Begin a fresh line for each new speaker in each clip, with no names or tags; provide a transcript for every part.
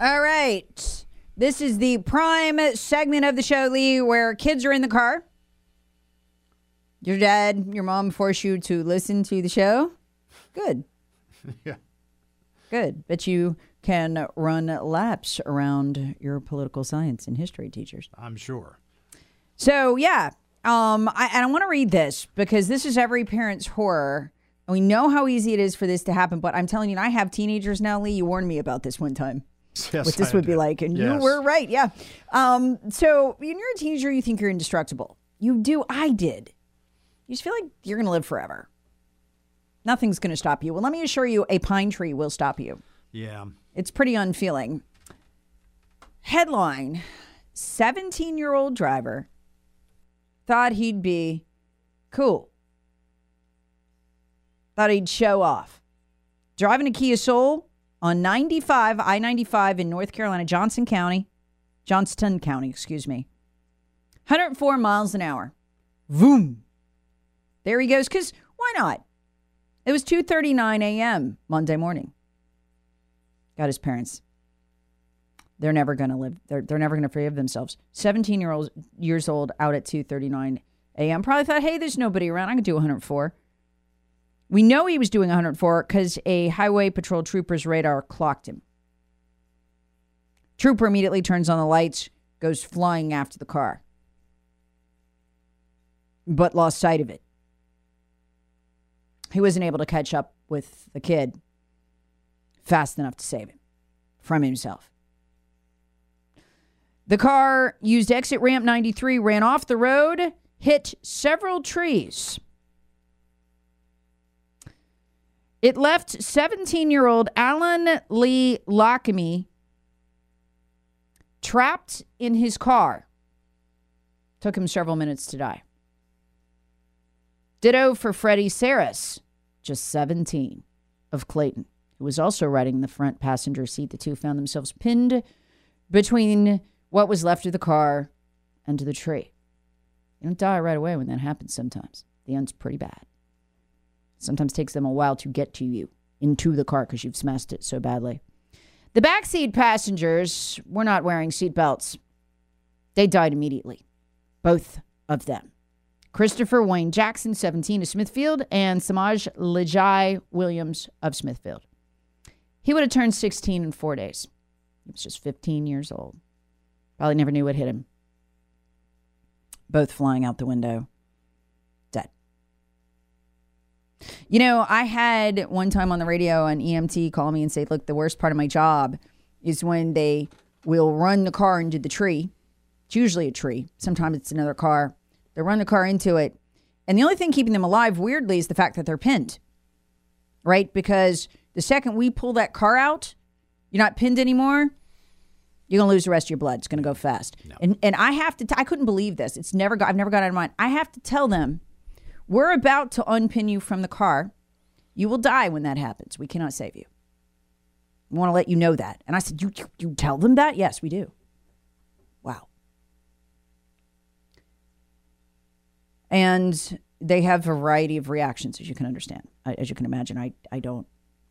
All right. This is the prime segment of the show, Lee, where kids are in the car. Your dad, your mom force you to listen to the show. Good.
Yeah.
Good. But you can run laps around your political science and history teachers.
I'm sure.
So yeah, um, I, and I want to read this because this is every parent's horror. And we know how easy it is for this to happen, but I'm telling you, and I have teenagers now. Lee, you warned me about this one time.
Yes,
what this
I
would be like, and you were right. Yeah. Um, so when you're a teenager, you think you're indestructible. You do. I did. You just feel like you're going to live forever. Nothing's going to stop you. Well, let me assure you, a pine tree will stop you.
Yeah.
It's pretty unfeeling. Headline 17 year old driver thought he'd be cool, thought he'd show off. Driving a Kia Soul on 95, I 95 in North Carolina, Johnson County, Johnston County, excuse me. 104 miles an hour. Voom. There he goes. Because why not? It was 2:39 a.m. Monday morning. Got his parents. They're never going to live. They're, they're never going to forgive themselves. 17 year old years old out at 2:39 a.m. Probably thought, hey, there's nobody around. I can do 104. We know he was doing 104 because a highway patrol trooper's radar clocked him. Trooper immediately turns on the lights, goes flying after the car, but lost sight of it. He wasn't able to catch up with the kid fast enough to save him from himself. The car used exit ramp 93, ran off the road, hit several trees. It left 17 year old Alan Lee Lockamy trapped in his car. Took him several minutes to die. Ditto for Freddie Saris, just 17, of Clayton, who was also riding in the front passenger seat. The two found themselves pinned between what was left of the car and the tree. You don't die right away when that happens sometimes. The end's pretty bad. Sometimes takes them a while to get to you into the car because you've smashed it so badly. The backseat passengers were not wearing seatbelts. They died immediately. Both of them. Christopher Wayne Jackson, 17 of Smithfield, and Samaj Lijai Williams of Smithfield. He would have turned 16 in four days. He was just 15 years old. Probably never knew what hit him. Both flying out the window, dead. You know, I had one time on the radio an EMT call me and say, Look, the worst part of my job is when they will run the car into the tree. It's usually a tree, sometimes it's another car. They run the car into it. And the only thing keeping them alive, weirdly, is the fact that they're pinned, right? Because the second we pull that car out, you're not pinned anymore. You're gonna lose the rest of your blood. It's gonna go fast. And and I have to. T- I couldn't believe this. It's never. Got, I've never got out of mind. I have to tell them, we're about to unpin you from the car. You will die when that happens. We cannot save you. We want to let you know that. And I said, you, you you tell them that? Yes, we do. Wow. And they have a variety of reactions, as you can understand, I- as you can imagine. I I don't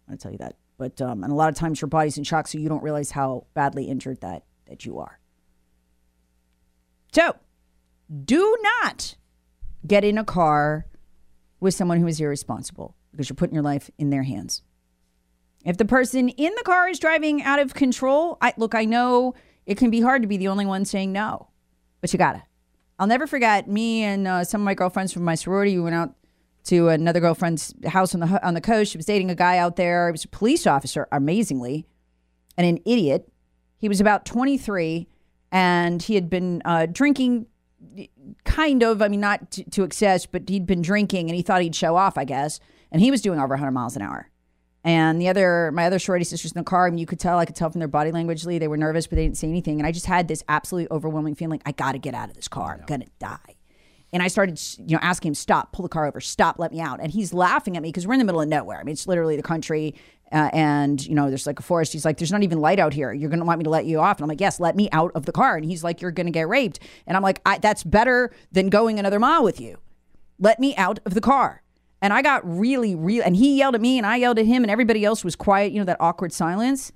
want to tell you that, but um, and a lot of times your body's in shock, so you don't realize how badly injured that that you are. So, do not get in a car with someone who is irresponsible because you're putting your life in their hands. If the person in the car is driving out of control, I look, I know it can be hard to be the only one saying no, but you gotta. I'll never forget me and uh, some of my girlfriends from my sorority. We went out to another girlfriend's house on the on the coast. She was dating a guy out there. He was a police officer, amazingly, and an idiot. He was about 23, and he had been uh, drinking, kind of. I mean, not to, to excess, but he'd been drinking, and he thought he'd show off, I guess. And he was doing over 100 miles an hour. And the other, my other sorority sisters in the car, and you could tell, I could tell from their body language, Lee, they were nervous, but they didn't say anything. And I just had this absolutely overwhelming feeling, I got to get out of this car. I'm gonna die. And I started, you know, asking him, stop, pull the car over, stop, let me out. And he's laughing at me because we're in the middle of nowhere. I mean, it's literally the country. Uh, and, you know, there's like a forest. He's like, there's not even light out here. You're to want me to let you off. And I'm like, yes, let me out of the car. And he's like, you're to get raped. And I'm like, that's better than going another mile with you. Let me out of the car. And I got really, real. and he yelled at me and I yelled at him and everybody else was quiet, you know, that awkward silence.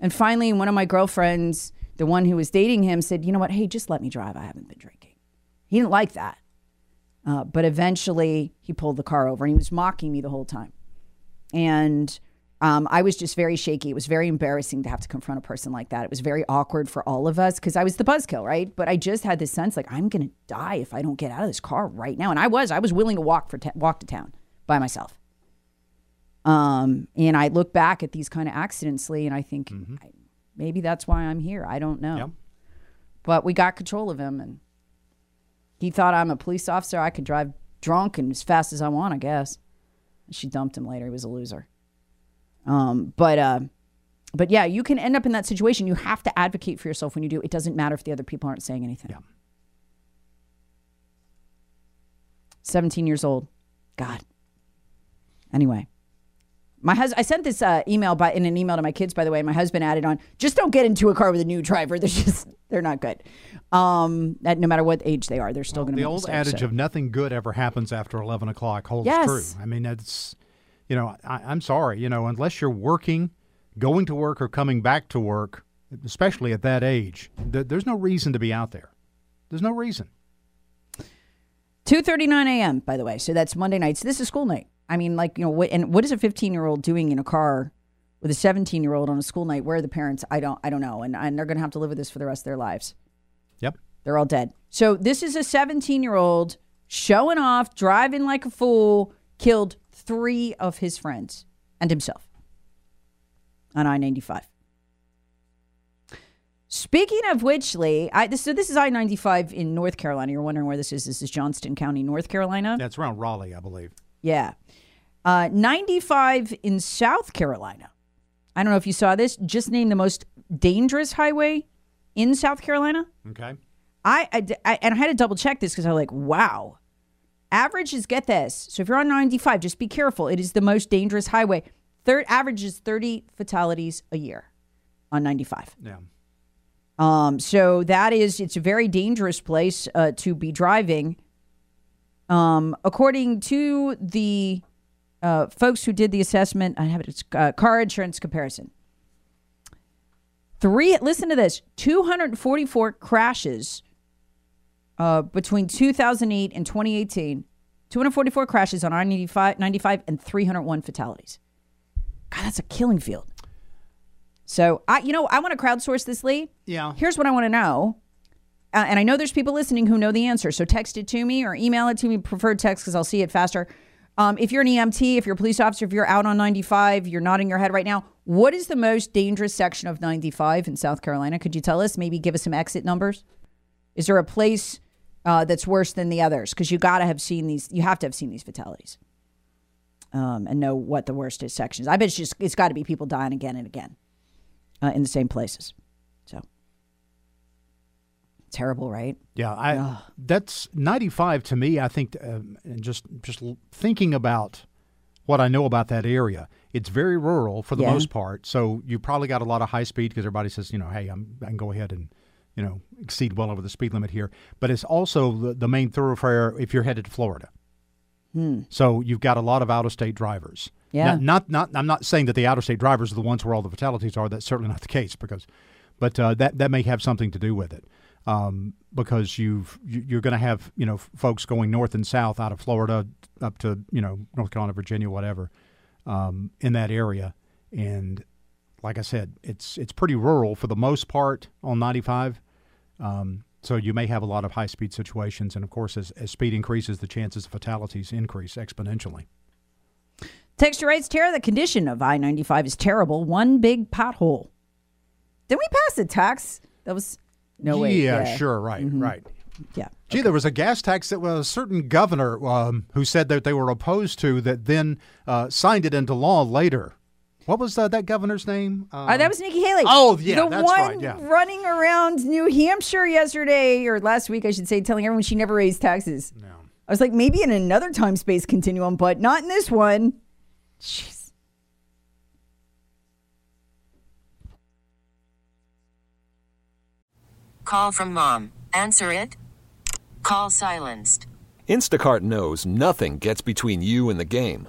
And finally, one of my girlfriends, the one who was dating him, said, you know what? Hey, just let me drive. I haven't been drinking. He didn't like that. Uh, but eventually, he pulled the car over and he was mocking me the whole time. And um, I was just very shaky. It was very embarrassing to have to confront a person like that. It was very awkward for all of us because I was the buzzkill, right? But I just had this sense like I'm going to die if I don't get out of this car right now. And I was. I was willing to walk for ta- walk to town by myself. Um, and I look back at these kind of accidents, Lee, and I think
Mm-hmm.
I, maybe that's why I'm here. I don't know.
Yep.
But we got control of him, and he thought I'm a police officer. I could drive drunk and as fast as I want, I guess. She dumped him later. He was a loser. Um, but uh, but yeah, you can end up in that situation. You have to advocate for yourself when you do. It doesn't matter if the other people aren't saying anything.
Yeah.
17 years old. God. Anyway, my husband. I sent this uh, email by in an email to my kids. By the way, my husband added on: just don't get into a car with a new driver. They're just they're not good. Um, that no matter what age they are, they're still going to
be
the
old
mistakes,
adage
so.
of nothing good ever happens after 11 o'clock holds
Yes.
true. I mean, that's, you know, I, I'm sorry, you know, unless you're working, going to work, or coming back to work, especially at that age, th- there's no reason to be out there. There's no reason.
2:39 a.m. By the way, so that's Monday nights. This is school night. I mean, like you know, what, and what is a 15 year old doing in a car with a 17 year old on a school night? Where are the parents? I don't, I don't know, and and they're going to have to live with this for the rest of their lives.
Yep.
They're all dead. So this is a 17 year old showing off, driving like a fool, killed three of his friends and himself on I 95. Speaking of which, Lee, I, this, so this is I 95 in North Carolina. You're wondering where this is. This is Johnston County, North Carolina.
That's around Raleigh, I believe.
Yeah. Uh, 95 in South Carolina. I don't know if you saw this. Just named the most dangerous highway in South Carolina.
Okay.
I, I, I- and I had to double check this because I was like, wow. Averages, get this. So if you're on 95, just be careful. It is the most dangerous highway. Third average is 30 fatalities a year on 95.
Yeah.
Um, so that is, it's a very dangerous place uh, to be driving. Um, according to the uh, folks who did the assessment, I have it, it's uh, car insurance comparison. Three, listen to this 244 crashes uh, between 2008 and 2018. 244 crashes on I 95, 95 and 301 fatalities. God, that's a killing field. So I, you know, I want to crowdsource this, Lee.
Yeah.
Here's what I want to know. Uh, and I know there's people listening who know the answer. So text it to me or email it to me, preferred text because I'll see it faster. Um, if you're an EMT, if you're a police officer, if you're out on 95, you're nodding your head right now. What is the most dangerous section of 95 in South Carolina? Could you tell us? Maybe give us some exit numbers. Is there a place uh, that's worse than the others? Because you got to have seen these. You have to have seen these fatalities um, and know what the worst is sections. I bet it's just it's got to be people dying again and again uh, in the same places. So terrible, right?
Yeah, I that's 95 to me. I think, um, and just just thinking about what I know about that area, it's very rural for the
Yeah.
most part. So you probably got a lot of high speed because everybody says, you know, hey, I'm, I can go ahead and you know exceed well over the speed limit here. But it's also the, the main thoroughfare if you're headed to Florida. So you've got a lot of out of state drivers.
Yeah.
Not, not not I'm not saying that the out of state drivers are the ones where all the fatalities are. That's certainly not the case because, but uh, that that may have something to do with it. Um, because you've you- you're going to have you know folks going north and south out of Florida up to you know North Carolina, Virginia, whatever, um, in that area, and like I said, it's it's pretty rural for the most part on 95. Um, so you may have a lot of high speed situations, and of course, as, as speed increases, the chances of fatalities increase exponentially.
Texture writes, Tara, the condition of I 95 is terrible. One big pothole. Did we pass a tax? That was, no way.
Yeah, sure, right, right.
Yeah.
Gee, there was a gas tax that was a certain governor um, who said that they were opposed to that then uh, signed it into law later. What was uh, that governor's name? Um,
Uh, that was Nikki Haley.
Oh, yeah,
the
that's
one
right, yeah.
running around New Hampshire yesterday or last week, I should say, telling everyone she never raised taxes.
No.
I was like, maybe in another time space continuum, but not in this one. Jeez.
Call from mom. Answer it. Call silenced.
Instacart knows nothing gets between you and the game.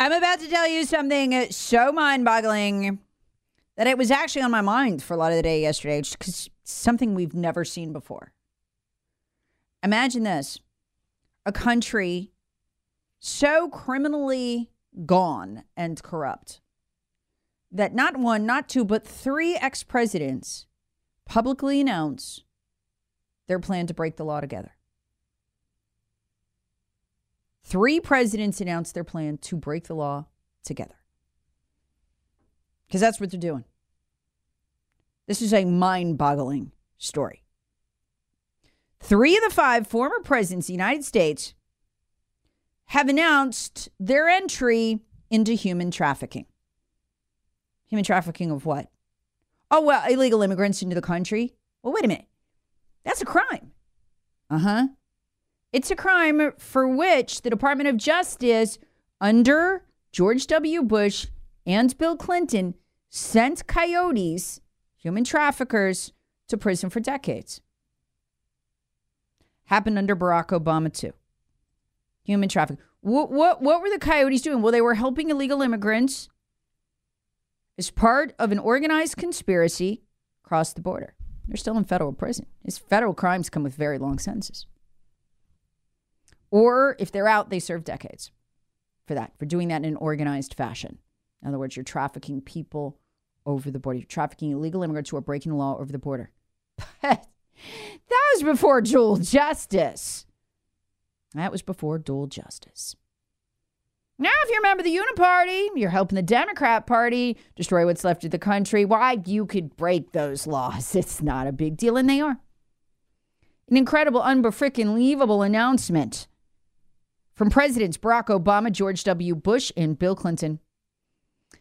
I'm about to tell you something so mind boggling that it was actually on my mind for a lot of the day yesterday because something we've never seen before. Imagine this a country so criminally gone and corrupt that not one, not two, but three ex presidents publicly announce their plan to break the law together. Three presidents announced their plan to break the law together. Because that's what they're doing. This is a mind boggling story. Three of the five former presidents of the United States have announced their entry into human trafficking. Human trafficking of what? Oh, well, illegal immigrants into the country. Well, wait a minute. That's a crime. Uh huh. It's a crime for which the Department of Justice, under George W. Bush and Bill Clinton, sent coyotes, human traffickers, to prison for decades. Happened under Barack Obama, too. Human trafficking. What, what, what were the coyotes doing? Well, they were helping illegal immigrants as part of an organized conspiracy across the border. They're still in federal prison. His federal crimes come with very long sentences. Or if they're out, they serve decades for that, for doing that in an organized fashion. In other words, you're trafficking people over the border. You're trafficking illegal immigrants who are breaking the law over the border. But that was before dual justice. That was before dual justice. Now, if you're a member of the Uniparty, you're helping the Democrat Party destroy what's left of the country. Why, you could break those laws. It's not a big deal, and they are. An incredible, unbefrickin' announcement from Presidents Barack Obama, George W. Bush, and Bill Clinton.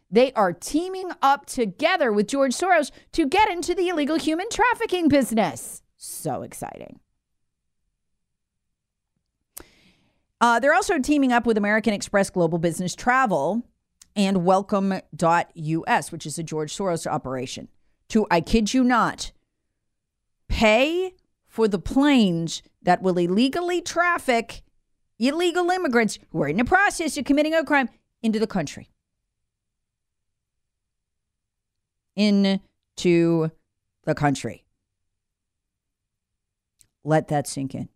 They are teaming up together with George Soros to get into the illegal human trafficking business. So exciting. Uh, they're also teaming up with American Express Global Business Travel and Welcome.us, which is a George Soros operation, to, I kid you not, pay for the planes that will illegally traffic illegal immigrants who are in the process of committing a crime into the country. Into the country. Let that sink in.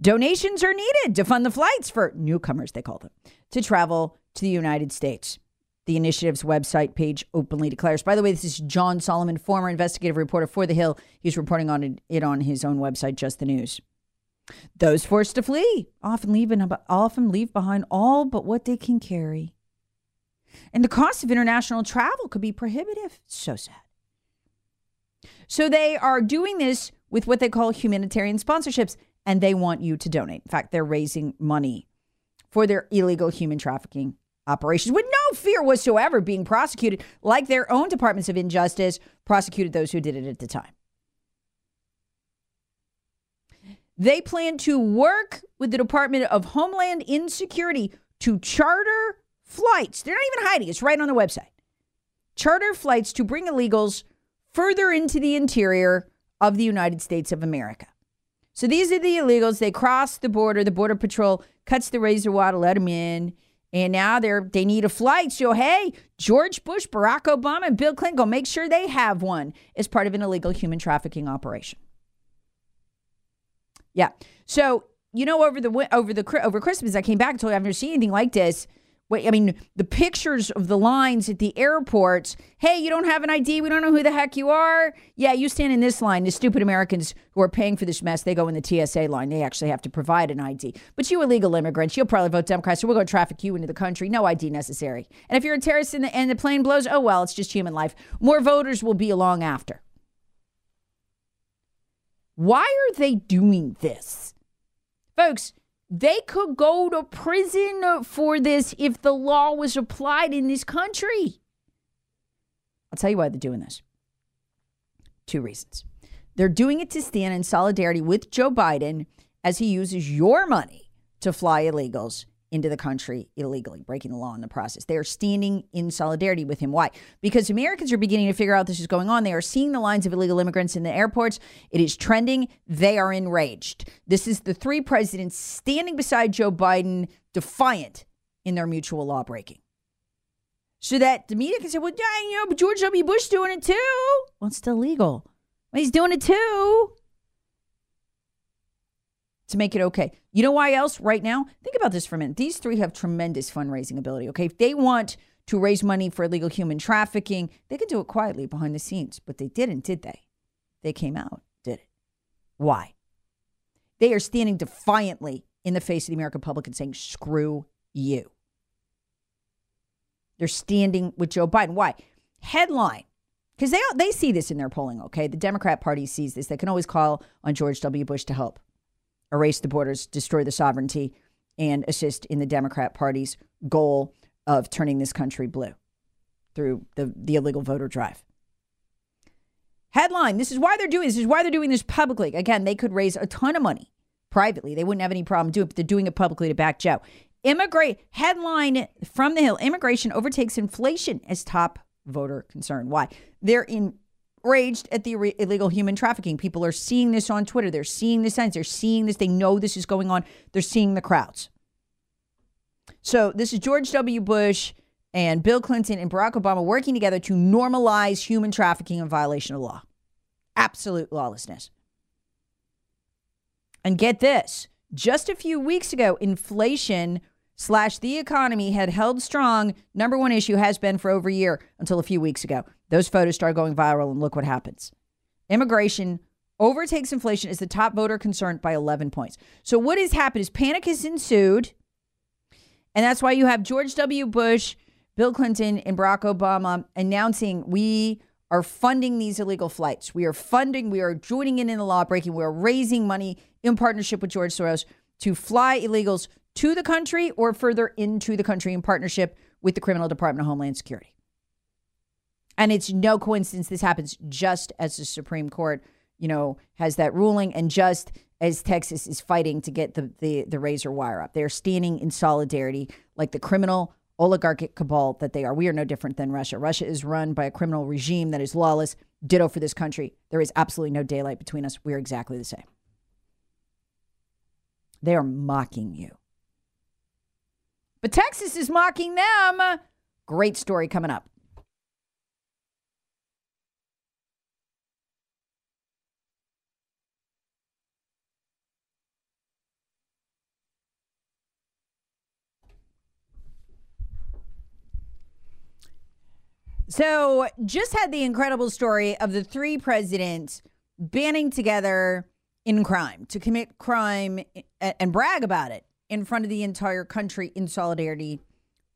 Donations are needed to fund the flights for newcomers, they call them, to travel to the United States. The initiative's website page openly declares. By the way, this is John Solomon, former investigative reporter for The Hill. He's reporting on it on his own website, Just the News. Those forced to flee often leave, often leave behind all but what they can carry. And the cost of international travel could be prohibitive. So sad. So they are doing this with what they call humanitarian sponsorships, and they want you to donate. In fact, they're raising money for their illegal human trafficking operations with no fear whatsoever being prosecuted, like their own departments of injustice prosecuted those who did it at the time. They plan to work with the Department of Homeland Insecurity to charter flights. They're not even hiding, it's right on the website. Charter flights to bring illegals further into the interior of the United States of America. So these are the illegals. They cross the border. The Border Patrol cuts the razor wire to let them in. And now they're they need a flight. So hey, George Bush, Barack Obama, and Bill Clinton go make sure they have one as part of an illegal human trafficking operation. Yeah. So you know, over the over the over Christmas, I came back and told you I've never seen anything like this. Wait, I mean, the pictures of the lines at the airports. Hey, you don't have an ID. We don't know who the heck you are. Yeah, you stand in this line. The stupid Americans who are paying for this mess, they go in the TSA line. They actually have to provide an ID. But you illegal immigrants, you'll probably vote Democrat, so going to traffic you into the country. No ID necessary. And if you're a terrorist and the, and the plane blows, oh well, it's just human life. More voters will be along after. Why are they doing this? Folks, they could go to prison for this if the law was applied in this country. I'll tell you why they're doing this. Two reasons. They're doing it to stand in solidarity with Joe Biden as he uses your money to fly illegals into the country illegally, breaking the law in the process. They are standing in solidarity with him. Why? Because Americans are beginning to figure out this is going on. They are seeing the lines of illegal immigrants in the airports. It is trending. They are enraged. This is the three presidents standing beside Joe Biden, defiant in their mutual law breaking. So that the media can say, well, yeah, you know, but George W. Bush doing it too. Well, it's still legal. Well, he's doing it too to make it okay. You know why else right now? Think about this for a minute. These three have tremendous fundraising ability, okay? If they want to raise money for illegal human trafficking, they can do it quietly behind the scenes, but they didn't, did they? They came out, did it. Why? They are standing defiantly in the face of the American public and saying, screw you. They're standing with Joe Biden. Why? Headline because they they see this in their polling. Okay, the Democrat Party sees this. They can always call on George W. Bush to help erase the borders, destroy the sovereignty, and assist in the Democrat Party's goal of turning this country blue through the, the illegal voter drive. Headline This is why they're doing this. Is why they're doing this publicly. Again, they could raise a ton of money privately. They wouldn't have any problem doing it, but they're doing it publicly to back Joe. Immigrate headline from the Hill Immigration overtakes inflation as top voter concern. Why? They're in raged at the re- illegal human trafficking. People are seeing this on Twitter. They're seeing the signs. They're seeing this. They know this is going on. They're seeing the crowds. So this is George W. Bush and Bill Clinton and Barack Obama working together to normalize human trafficking and violation of law. Absolute lawlessness. And get this just a few weeks ago, inflation slash the economy had held strong. Number one issue has been for over a year until a few weeks ago. Those photos start going viral, and look what happens. Immigration overtakes inflation as the top voter concern by 11 points. So, what has happened is panic has ensued. And that's why you have George W. Bush, Bill Clinton, and Barack Obama announcing we are funding these illegal flights. We are funding, we are joining in in the law breaking, we are raising money in partnership with George Soros to fly illegals to the country or further into the country in partnership with the Criminal Department of Homeland Security. And it's no coincidence this happens just as the Supreme Court, you know, has that ruling and just as Texas is fighting to get the, the, the razor wire up. They're standing in solidarity like the criminal oligarchic cabal that they are. We are no different than Russia. Russia is run by a criminal regime that is lawless. Ditto for this country. There is absolutely no daylight between us. We are exactly the same. They are mocking you. But Texas is mocking them. Great story coming up. So, just had the incredible story of the three presidents banding together in crime, to commit crime and brag about it in front of the entire country in solidarity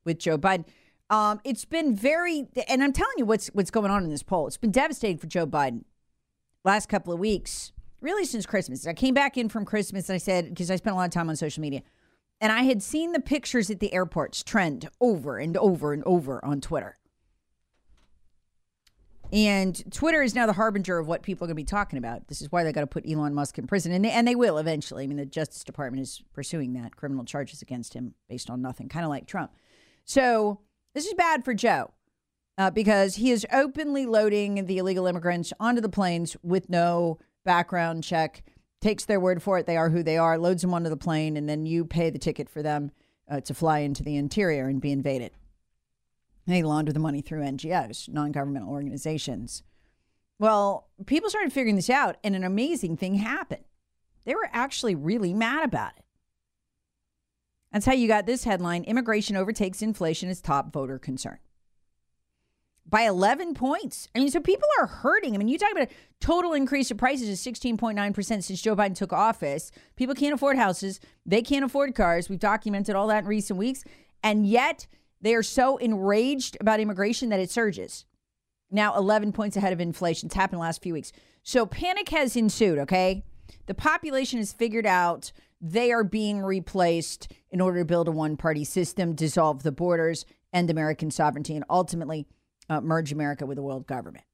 with Joe Biden. Um, it's been very, and I'm telling you what's what's going on in this poll. It's been devastating for Joe Biden. Last couple of weeks, really since Christmas. I came back in from Christmas and I said because I spent a lot of time on social media, and I had seen the pictures at the airports trend over and over and over on Twitter. And Twitter is now the harbinger of what people are going to be talking about. This is why they got to put Elon Musk in prison, and they, and they will eventually. I mean, the Justice Department is pursuing that criminal charges against him based on nothing, kind of like Trump. So this is bad for Joe uh, because he is openly loading the illegal immigrants onto the planes with no background check. Takes their word for it; they are who they are. Loads them onto the plane, and then you pay the ticket for them uh, to fly into the interior and be invaded. They launder the money through NGOs, non governmental organizations. Well, people started figuring this out, and an amazing thing happened. They were actually really mad about it. That's how you got this headline Immigration overtakes inflation as top voter concern. By 11 points. I mean, so people are hurting. I mean, you talk about a total increase of prices of 16.9% since Joe Biden took office. People can't afford houses. They can't afford cars. We've documented all that in recent weeks. And yet, they are so enraged about immigration that it surges. Now 11 points ahead of inflation. It's happened the last few weeks. So panic has ensued, okay? The population has figured out they are being replaced in order to build a one party system, dissolve the borders, end American sovereignty, and ultimately uh, merge America with the world government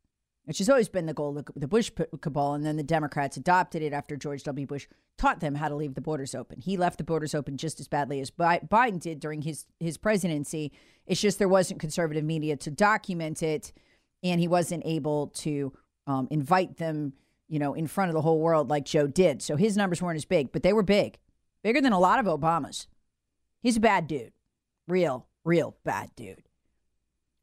which has always been the goal of the Bush cabal. And then the Democrats adopted it after George W. Bush taught them how to leave the borders open. He left the borders open just as badly as Biden did during his, his presidency. It's just there wasn't conservative media to document it, and he wasn't able to um, invite them, you know, in front of the whole world like Joe did. So his numbers weren't as big, but they were big, bigger than a lot of Obama's. He's a bad dude, real, real bad dude.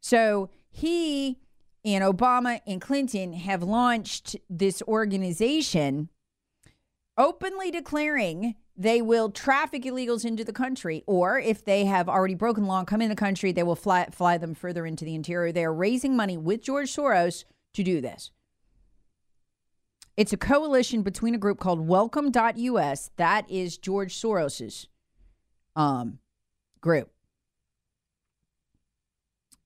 So he and Obama and Clinton have launched this organization openly declaring they will traffic illegals into the country, or if they have already broken law and come in the country, they will fly, fly them further into the interior. They are raising money with George Soros to do this. It's a coalition between a group called Welcome.us. That is George Soros's um, group.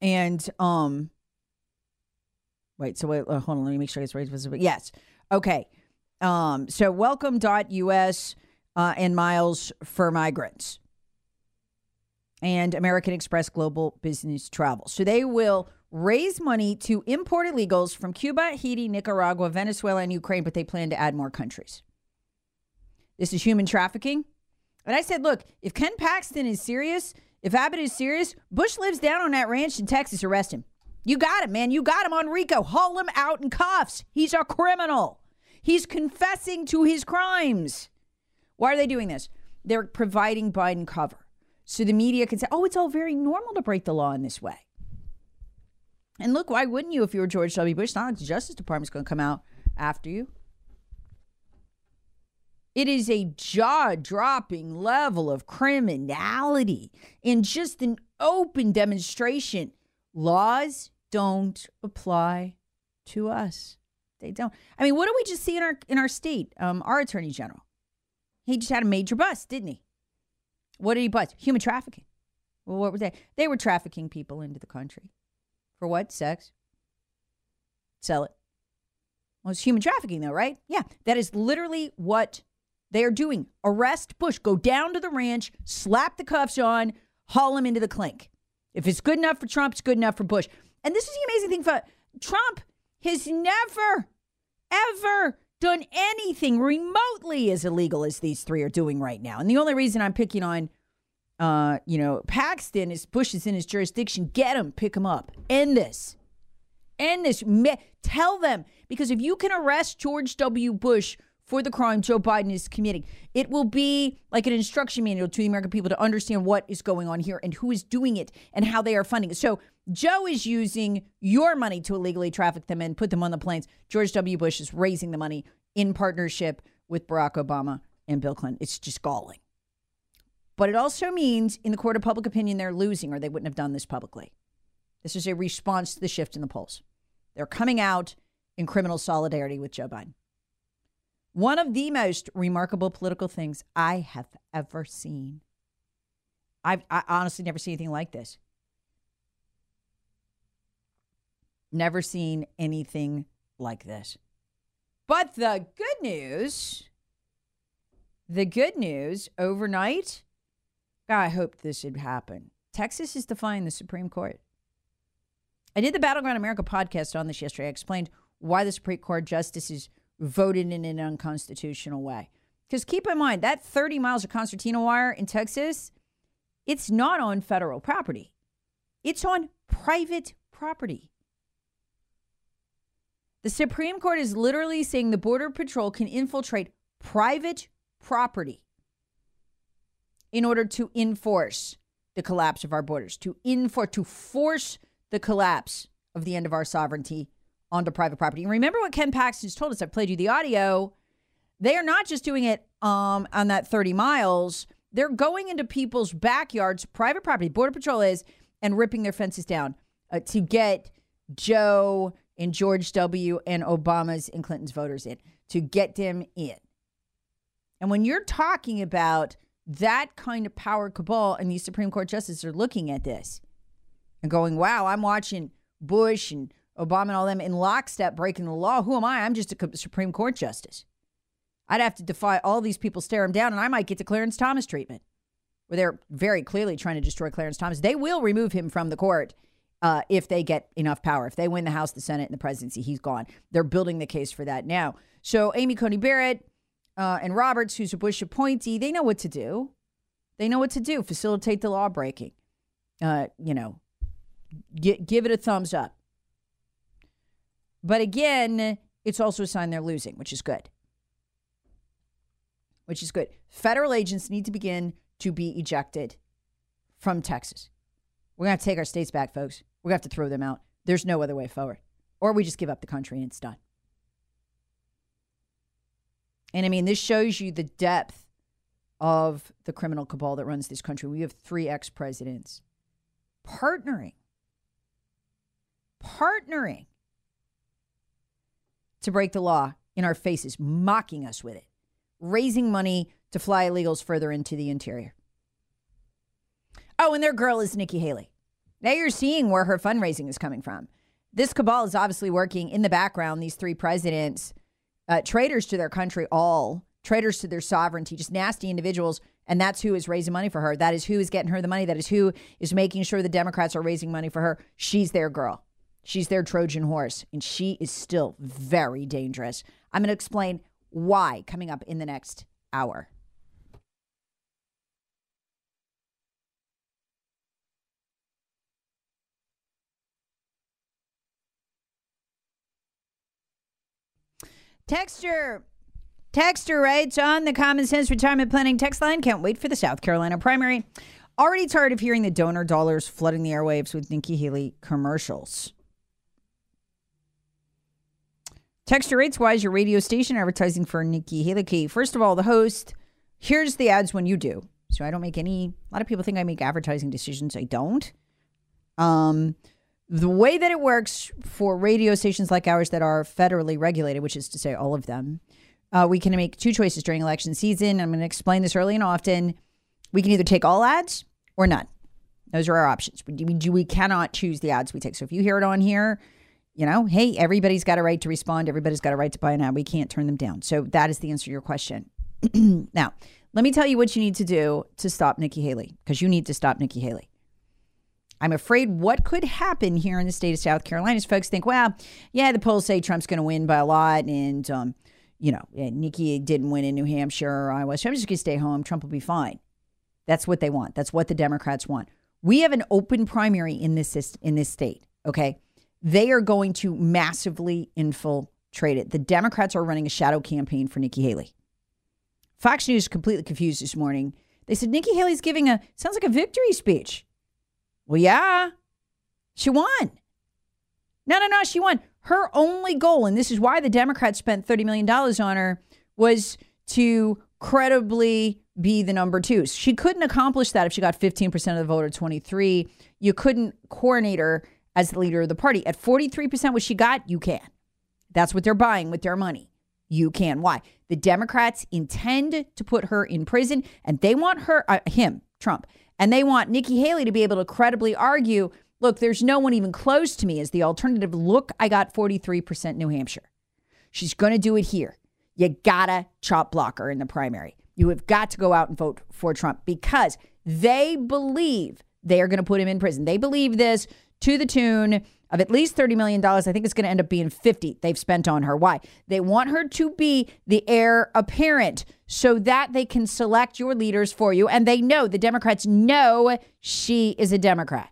And um, Wait, so wait, uh, hold on. Let me make sure it's right. Yes. Okay. Um, so welcome.us uh, and miles for migrants and American Express Global Business Travel. So they will raise money to import illegals from Cuba, Haiti, Nicaragua, Venezuela, and Ukraine, but they plan to add more countries. This is human trafficking. And I said, look, if Ken Paxton is serious, if Abbott is serious, Bush lives down on that ranch in Texas, arrest him. You got him, man. You got him on RICO. Haul him out in cuffs. He's a criminal. He's confessing to his crimes. Why are they doing this? They're providing Biden cover. So the media can say, oh, it's all very normal to break the law in this way. And look, why wouldn't you if you were George W. Bush? not like the Justice Department's going to come out after you. It is a jaw dropping level of criminality and just an open demonstration Laws don't apply to us. They don't. I mean, what do we just see in our in our state? Um, our attorney general, he just had a major bust, didn't he? What did he bust? Human trafficking. Well, what were they? They were trafficking people into the country for what? Sex. Sell it. Well, it's human trafficking, though, right? Yeah, that is literally what they are doing. Arrest Bush, go down to the ranch, slap the cuffs on, haul him into the clink. If it's good enough for Trump, it's good enough for Bush. And this is the amazing thing for Trump has never, ever done anything remotely as illegal as these three are doing right now. And the only reason I'm picking on, uh, you know, Paxton is Bush is in his jurisdiction. Get him, pick him up. End this. End this. Tell them because if you can arrest George W. Bush for the crime Joe Biden is committing. It will be like an instruction manual to the American people to understand what is going on here and who is doing it and how they are funding it. So Joe is using your money to illegally traffic them and put them on the planes. George W. Bush is raising the money in partnership with Barack Obama and Bill Clinton. It's just galling. But it also means in the court of public opinion, they're losing or they wouldn't have done this publicly. This is a response to the shift in the polls. They're coming out in criminal solidarity with Joe Biden. One of the most remarkable political things I have ever seen. I've I honestly never seen anything like this. Never seen anything like this. But the good news, the good news overnight, God, I hoped this would happen. Texas is defying the Supreme Court. I did the Battleground America podcast on this yesterday. I explained why the Supreme Court justices voted in an unconstitutional way. Because keep in mind, that 30 miles of concertina wire in Texas, it's not on federal property, it's on private property. The Supreme Court is literally saying the Border Patrol can infiltrate private property in order to enforce the collapse of our borders, to enforce, to force the collapse of the end of our sovereignty onto private property. And remember what Ken Paxton's told us. I played you the audio. They are not just doing it um, on that 30 miles. They're going into people's backyards, private property, Border Patrol is, and ripping their fences down uh, to get Joe and George W. and Obama's and Clinton's voters in, to get them in. And when you're talking about that kind of power cabal, and these Supreme Court justices are looking at this and going, wow, I'm watching Bush and Obama and all them in lockstep breaking the law. Who am I? I'm just a Supreme Court justice. I'd have to defy all these people, stare them down, and I might get the Clarence Thomas treatment, where they're very clearly trying to destroy Clarence Thomas. They will remove him from the court uh, if they get enough power. If they win the House, the Senate, and the presidency, he's gone. They're building the case for that now. So Amy Coney Barrett uh, and Roberts, who's a Bush appointee, they know what to do. They know what to do. Facilitate the law breaking. Uh, you know, g- give it a thumbs up. But again, it's also a sign they're losing, which is good. Which is good. Federal agents need to begin to be ejected from Texas. We're going to take our states back, folks. We're going to have to throw them out. There's no other way forward. Or we just give up the country and it's done. And I mean, this shows you the depth of the criminal cabal that runs this country. We have three ex presidents partnering, partnering to break the law in our faces, mocking us with it, raising money to fly illegals further into the interior. Oh, and their girl is Nikki Haley. Now you're seeing where her fundraising is coming from. This cabal is obviously working in the background, these three presidents, uh, traitors to their country, all traitors to their sovereignty, just nasty individuals. And that's who is raising money for her. That is who is getting her the money. That is who is making sure the Democrats are raising money for her. She's their girl. She's their Trojan horse, and she is still very dangerous. I'm going to explain why coming up in the next hour. Texture. Texture writes on the Common Sense Retirement Planning text line. Can't wait for the South Carolina primary. Already tired of hearing the donor dollars flooding the airwaves with Nikki Haley commercials. Texture rates is your radio station advertising for Nikki Haley? First of all, the host, here's the ads when you do. So I don't make any, a lot of people think I make advertising decisions. I don't. Um, the way that it works for radio stations like ours that are federally regulated, which is to say all of them, uh, we can make two choices during election season. I'm going to explain this early and often. We can either take all ads or none. Those are our options. We, we, we cannot choose the ads we take. So if you hear it on here, you know, hey, everybody's got a right to respond. Everybody's got a right to buy an ad. We can't turn them down. So that is the answer to your question. now, let me tell you what you need to do to stop Nikki Haley, because you need to stop Nikki Haley. I'm afraid what could happen here in the state of South Carolina is folks think, well, yeah, the polls say Trump's going to win by a lot, and um, you know, Nikki didn't win in New Hampshire or Iowa, so I'm just going to stay home. Trump will be fine. That's what they want. That's what the Democrats want. We have an open primary in this in this state. Okay, they are going to massively infiltrate it. The Democrats are running a shadow campaign for Nikki Haley. Fox News completely confused this morning. They said Nikki Haley's giving a sounds like a victory speech. Well, yeah, she won. No, no, no, she won. Her only goal, and this is why the Democrats spent $30 million on her, was to credibly be the number two. She couldn't accomplish that if she got 15% of the vote or 23. You couldn't coordinate her as the leader of the party. At 43%, what she got, you can. That's what they're buying with their money. you can. Why? The Democrats intend to put her in prison and they want her, uh, him, Trump, and they want Nikki Haley to be able to credibly argue look, there's no one even close to me as the alternative. Look, I got 43% New Hampshire. She's going to do it here. You gotta chop block her in the primary. You have got to go out and vote for Trump because they believe they are going to put him in prison. They believe this to the tune of at least $30 million. I think it's going to end up being 50 they've spent on her. Why? They want her to be the heir apparent so that they can select your leaders for you. And they know, the Democrats know she is a Democrat.